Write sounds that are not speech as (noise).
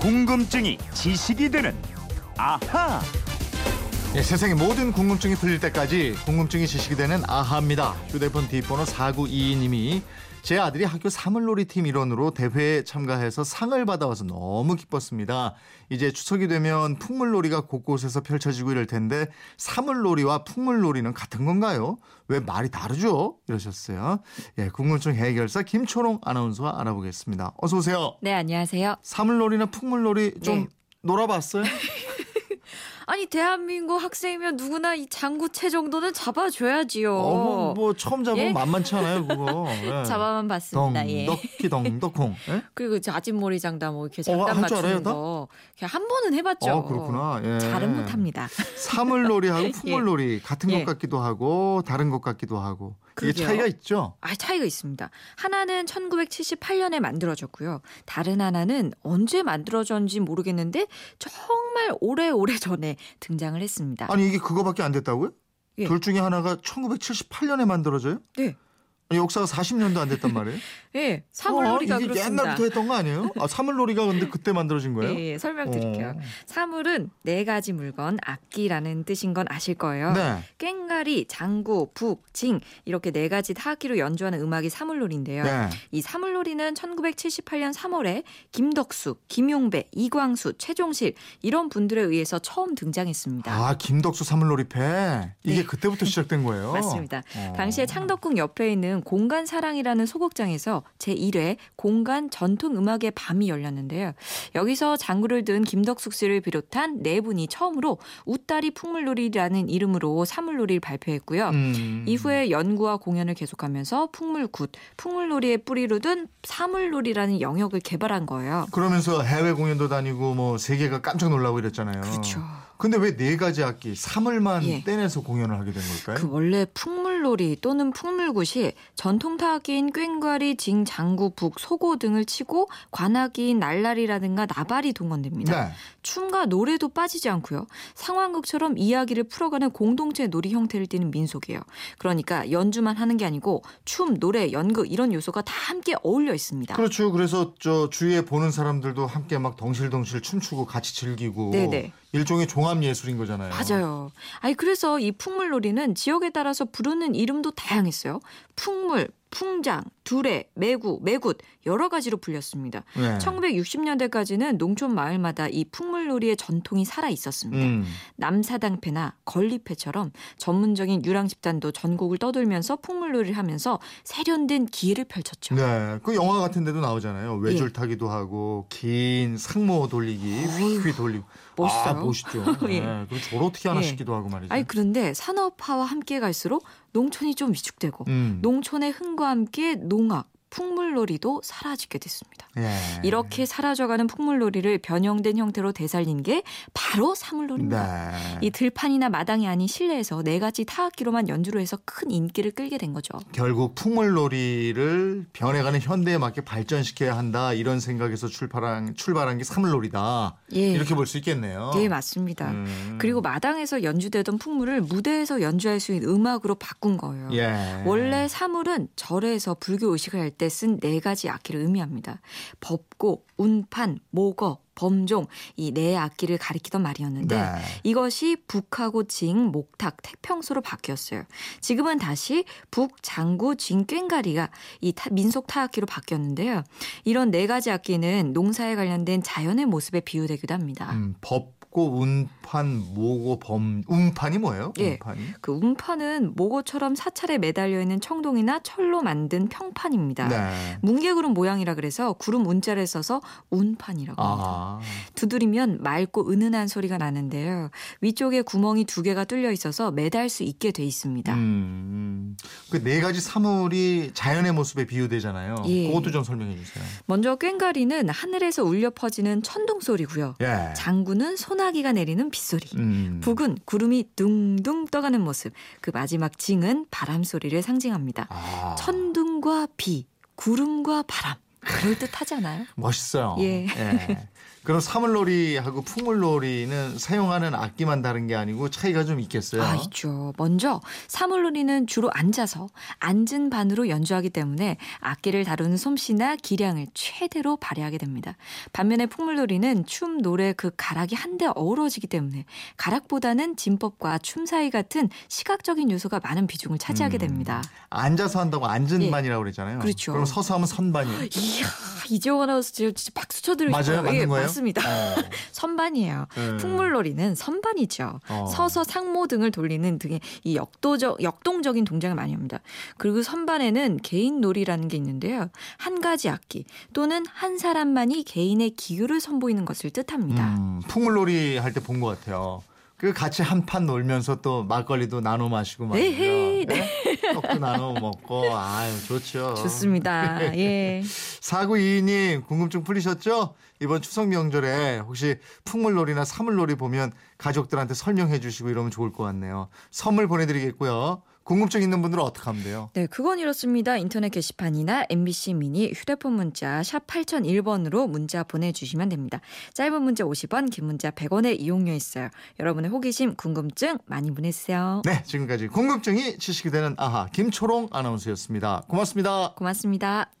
궁금증이 지식이 되는 아하. 예, 세상의 모든 궁금증이 풀릴 때까지 궁금증이 지식이 되는 아하입니다. 휴대폰 뒷번호 4922님이 제 아들이 학교 사물놀이 팀 일원으로 대회에 참가해서 상을 받아와서 너무 기뻤습니다. 이제 추석이 되면 풍물놀이가 곳곳에서 펼쳐지고 이럴 텐데 사물놀이와 풍물놀이는 같은 건가요? 왜 말이 다르죠? 이러셨어요. 예, 궁금증 해결사 김초롱 아나운서와 알아보겠습니다. 어서 오세요. 네, 안녕하세요. 사물놀이나 풍물놀이 좀 네. 놀아봤어요? (laughs) 아니, 대한민국 학생이면 누구나 이 장구채 정도는 잡아줘야지요. 어머 뭐 처음 잡으면 예? 만만치 않아요 그거. (laughs) 예. 잡아만 봤습니다. 예. 덩덕키 덩덕콩. 예? 그리고 저 아진머리 장담 뭐 이렇게 어, 할줄 알아요, 맞추는 거 그냥 한 번은 해봤죠. 어 그렇구나. 예. 잘은 못합니다. 사물놀이하고 (laughs) 풍물놀이 같은 예. 것 같기도 하고 다른 것 같기도 하고 그러게요. 차이가 있죠. 아, 차이가 있습니다. 하나는 1978년에 만들어졌고요. 다른 하나는 언제 만들어졌는지 모르겠는데 정말 오래오래 (laughs) 전에 등장을 했습니다. 아니 이게 그거밖에 안 됐다고요? 예. 둘 중에 하나가 1978년에 만들어져요? 네. 아니, 역사가 40년도 안 됐단 말이에요? (laughs) 예, 사물놀이가 어, 이게 그렇습니다. 옛날부터 했던 거 아니에요? 아 사물놀이가 근데 그때 만들어진 거예요? 예, 예, 설명드릴게요. 어. 사물은 네 가지 물건, 악기라는 뜻인 건 아실 거예요. 네. 꽹가리, 장구, 북, 징 이렇게 네 가지 타악기로 연주하는 음악이 사물놀이인데요. 네. 이 사물놀이는 1978년 3월에 김덕수, 김용배, 이광수, 최종실 이런 분들에 의해서 처음 등장했습니다. 아 김덕수 사물놀이패 이게 그때부터 시작된 거예요. 네. (laughs) 맞습니다. 어. 당시에 창덕궁 옆에 있는 공간 사랑이라는 소극장에서 제1회 공간 전통 음악의 밤이 열렸는데요. 여기서 장구를 든 김덕숙 씨를 비롯한 네 분이 처음으로 웃다리 풍물놀이라는 이름으로 사물놀이를 발표했고요. 음. 이후에 연구와 공연을 계속하면서 풍물굿, 풍물놀이의 뿌리로 든 사물놀이라는 영역을 개발한 거예요. 그러면서 해외 공연도 다니고 뭐 세계가 깜짝 놀라고 이랬잖아요. 그렇죠. 근데 왜 네 가지 악기 사물만 예. 떼내서 공연을 하게 된그 걸까요? 원래 풍물놀이 또는 풍물굿이 전통 타악기인 꽹과리, 징, 장구, 북, 소고 등을 치고 관악기인 날라리라든가 나발이 동원됩니다. 네. 춤과 노래도 빠지지 않고요. 상황극처럼 이야기를 풀어가는 공동체 놀이 형태를 띠는 민속이에요. 그러니까 연주만 하는 게 아니고 춤, 노래, 연극 이런 요소가 다 함께 어울려 있습니다. 그렇죠. 그래서 저 주위에 보는 사람들도 함께 막 덩실덩실 춤추고 같이 즐기고 네네. 일종의 종합 예술인 거잖아요. 맞아요. 아니 그래서 이 풍물놀이는 지역에 따라서 부르는 이름도 다양했어요. 풍물, 풍장, 두레, 매구, 매굿 여러 가지로 불렸습니다. 네. 1960년대까지는 농촌 마을마다 이 풍물놀이의 전통이 살아 있었습니다. 음. 남사당패나 건리패처럼 전문적인 유랑 집단도 전국을 떠돌면서 풍물놀이를 하면서 세련된 기회를 펼쳤죠. 네. 그 영화 같은 데도 나오잖아요. 외줄 타기도 하고 긴 상모 돌리기, 휘휘 돌리고. 멋있어요. 아, 멋있죠. (laughs) 예. 네. 그리고 저걸 어떻게 하나 예. 싶기도 하고 말이죠. 아니 그런데 산업화와 함께 갈수록 농촌이 좀 위축되고 음. 농촌의 흥과 함께 농악, 풍물놀이도 사라지게 됐습니다. 예. 이렇게 사라져가는 풍물놀이를 변형된 형태로 되살린 게 바로 사물놀이입니다. 네. 이 들판이나 마당이 아닌 실내에서 네 가지 타악기로만 연주를 해서 큰 인기를 끌게 된 거죠. 결국 풍물놀이를 변해가는 현대에 맞게 발전시켜야 한다 이런 생각에서 출발한 출발한 게 사물놀이다 예. 이렇게 볼 수 있겠네요. 네, 맞습니다. 음. 그리고 마당에서 연주되던 풍물을 무대에서 연주할 수 있는 음악으로 바꾼 거예요. 예. 원래 사물은 절에서 불교 의식을 할때 쓴 네 가지 악기를 의미합니다. 법고, 운판, 모거, 범종 이 네 악기를 가리키던 말이었는데 네. 이것이 북하고 징, 목탁, 태평소로 바뀌었어요. 지금은 다시 북, 장구, 징, 꽹가리가 이 타- 민속 타악기로 바뀌었는데요. 이런 네 가지 악기는 농사에 관련된 자연의 모습에 비유되기도 합니다. 음, 법고 운 판 모고 범 운판이 뭐예요? 예. 운판이? 그 운판은 모고처럼 사찰에 매달려 있는 청동이나 철로 만든 평판입니다. 네. 뭉게구름 모양이라 그래서 구름 운자를 써서 운판이라고 합니다. 아. 두드리면 맑고 은은한 소리가 나는데요. 위쪽에 구멍이 두 개가 뚫려 있어서 매달 수 있게 돼 있습니다. 음. 그네 가지 사물이 자연의 모습에 비유되잖아요. 예. 그것도 좀 설명해 주세요. 먼저 꽹가리는 하늘에서 울려 퍼지는 천둥 소리고요. 예. 장구는 소나기가 내리는 빗소리. 음. 북은 구름이 둥둥 떠가는 모습. 그 마지막 징은 바람 소리를 상징합니다. 아. 천둥과 비, 구름과 바람. 그럴 듯하잖아요. 멋있어요. 예. 그럼 사물놀이하고 풍물놀이는 사용하는 악기만 다른 게 아니고 차이가 좀 있겠어요. 아, 있죠. 먼저 사물놀이는 주로 앉아서 앉은 반으로 연주하기 때문에 악기를 다루는 솜씨나 기량을 최대로 발휘하게 됩니다. 반면에 풍물놀이는 춤, 노래 그 가락이 한데 어우러지기 때문에 가락보다는 진법과 춤 사이 같은 시각적인 요소가 많은 비중을 차지하게 음. 됩니다. 앉아서 한다고 앉은 예. 반이라고 그랬잖아요. 그렇죠. 그럼 서서 하면 선반이에요. 이야, 이재원 아나운서 진짜 진짜 박수 쳐드리고 맞아요? 맞는 예, 거예요? 맞습니다. 어. (laughs) 선반이에요. 네. 풍물놀이는 선반이죠. 어. 서서 상모 등을 돌리는 등의 이 역도적 역동적인 동작을 많이 합니다. 그리고 선반에는 개인 놀이라는 게 있는데요. 한 가지 악기 또는 한 사람만이 개인의 기교를 선보이는 것을 뜻합니다. 음, 풍물놀이 할 때 본 것 같아요. 그 같이 한 판 놀면서 또 막걸리도 나눠 마시고 말이죠. 네. 네? 떡도 나눠 먹고 아유 좋죠. 좋습니다. 예. (laughs) 4922님 궁금증 풀리셨죠? 이번 추석 명절에 혹시 풍물놀이나 사물놀이 보면 가족들한테 설명해 주시고 이러면 좋을 것 같네요. 선물 보내드리겠고요. 궁금증 있는 분들은 어떻게 하면 돼요? 네, 그건 이렇습니다. 인터넷 게시판이나 MBC 미니 휴대폰 문자 샵 8001번으로 문자 보내주시면 됩니다. 짧은 문자 50원, 긴 문자 100원의 이용료 있어요. 여러분의 호기심, 궁금증 많이 보내주세요. 네, 지금까지 궁금증이 지식이 되는 아하 김초롱 아나운서였습니다. 고맙습니다. 고맙습니다.